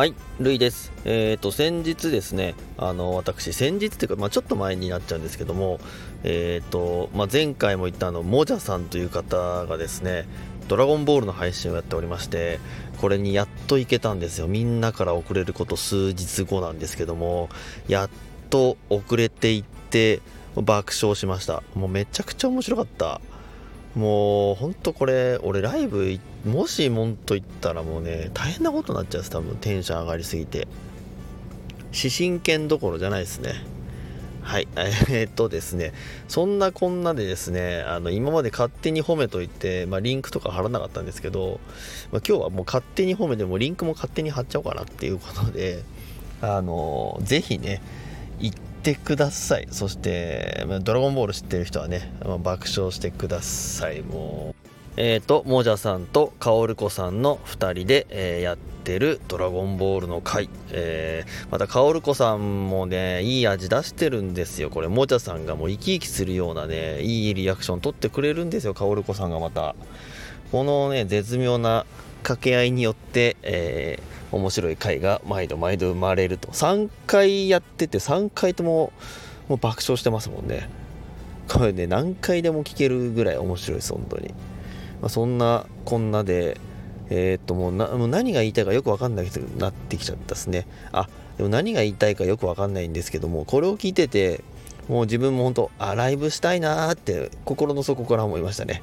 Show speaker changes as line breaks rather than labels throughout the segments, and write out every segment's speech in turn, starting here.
はい、ルイです。えっ、と、先日ですね、あの、私、先日っていうか、まあ、ちょっと前になっちゃうんですけども、えっ、と、まあ、前回も言ったあの、もじゃさんという方がですね、ドラゴンボールの配信をやっておりまして、これにやっと行けたんですよ。みんなから遅れること数日後なんですけども、やっと遅れていって、爆笑しました。もうめちゃくちゃ面白かった。もうほんとこれ俺ライブもしもんと言ったらもうね大変なことになっちゃうんです多分テンション上がりすぎて。視神剣どころじゃないですね。はい。えーっとですね。そんなこんなでですねあの今まで勝手に褒めといて、まあ、リンクとか貼らなかったんですけど、まあ、今日はもう勝手に褒めてもリンクも勝手に貼っちゃおうかなっていうことであのぜひね行ってください。そしてドラゴンボール知ってる人はね、ま爆笑してください。もうえーともじゃさんとかおるこさんの2人で、えーやってる「ドラゴンボール」の回、えーまたかおるこさんもねいい味出してるんですよ。これもじゃさんがもう生き生きするようなねいいリアクション取ってくれるんですよ。かおるこさんがまた。このね絶妙な掛け合いによって、えー面白い回が毎度毎度生まれると。3回やってて3回とももう爆笑してますもんね。これね何回でも聞けるぐらい面白いです本当に、まあ、そんなこんなでえーっともうなもう何が言いたいかよく分かんないくなってきちゃったですね。あでも何が言いたいかよく分かんないんですけどもこれを聞いててもう自分も本当あライブしたいなーって心の底から思いましたね。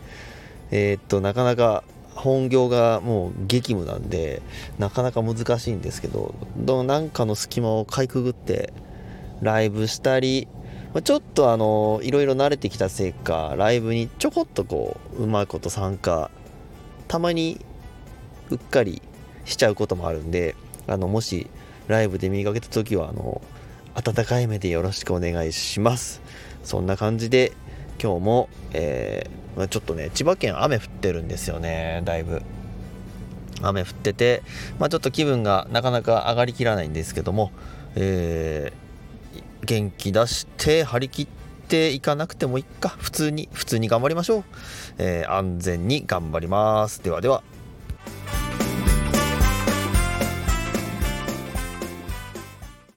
えーっとなかなか本業がもう激務なんでなかなか難しいんですけどどなんかの隙間をかいくぐってライブしたりまちょっとあのいろいろ慣れてきたせいかライブにちょこっとこううまいこと参加たまにうっかりしちゃうこともあるんであのもしライブで見かけた時はあの温かい目でよろしくお願いします。そんな感じで今日も、えーちょっとね千葉県雨降ってるんですよねだいぶ。雨降ってて、まあ、ちょっと気分がなかなか上がりきらないんですけども、えー元気出して張り切っていかなくてもいいか。普通に普通に頑張りましょう、えー安全に頑張ります。ではでは。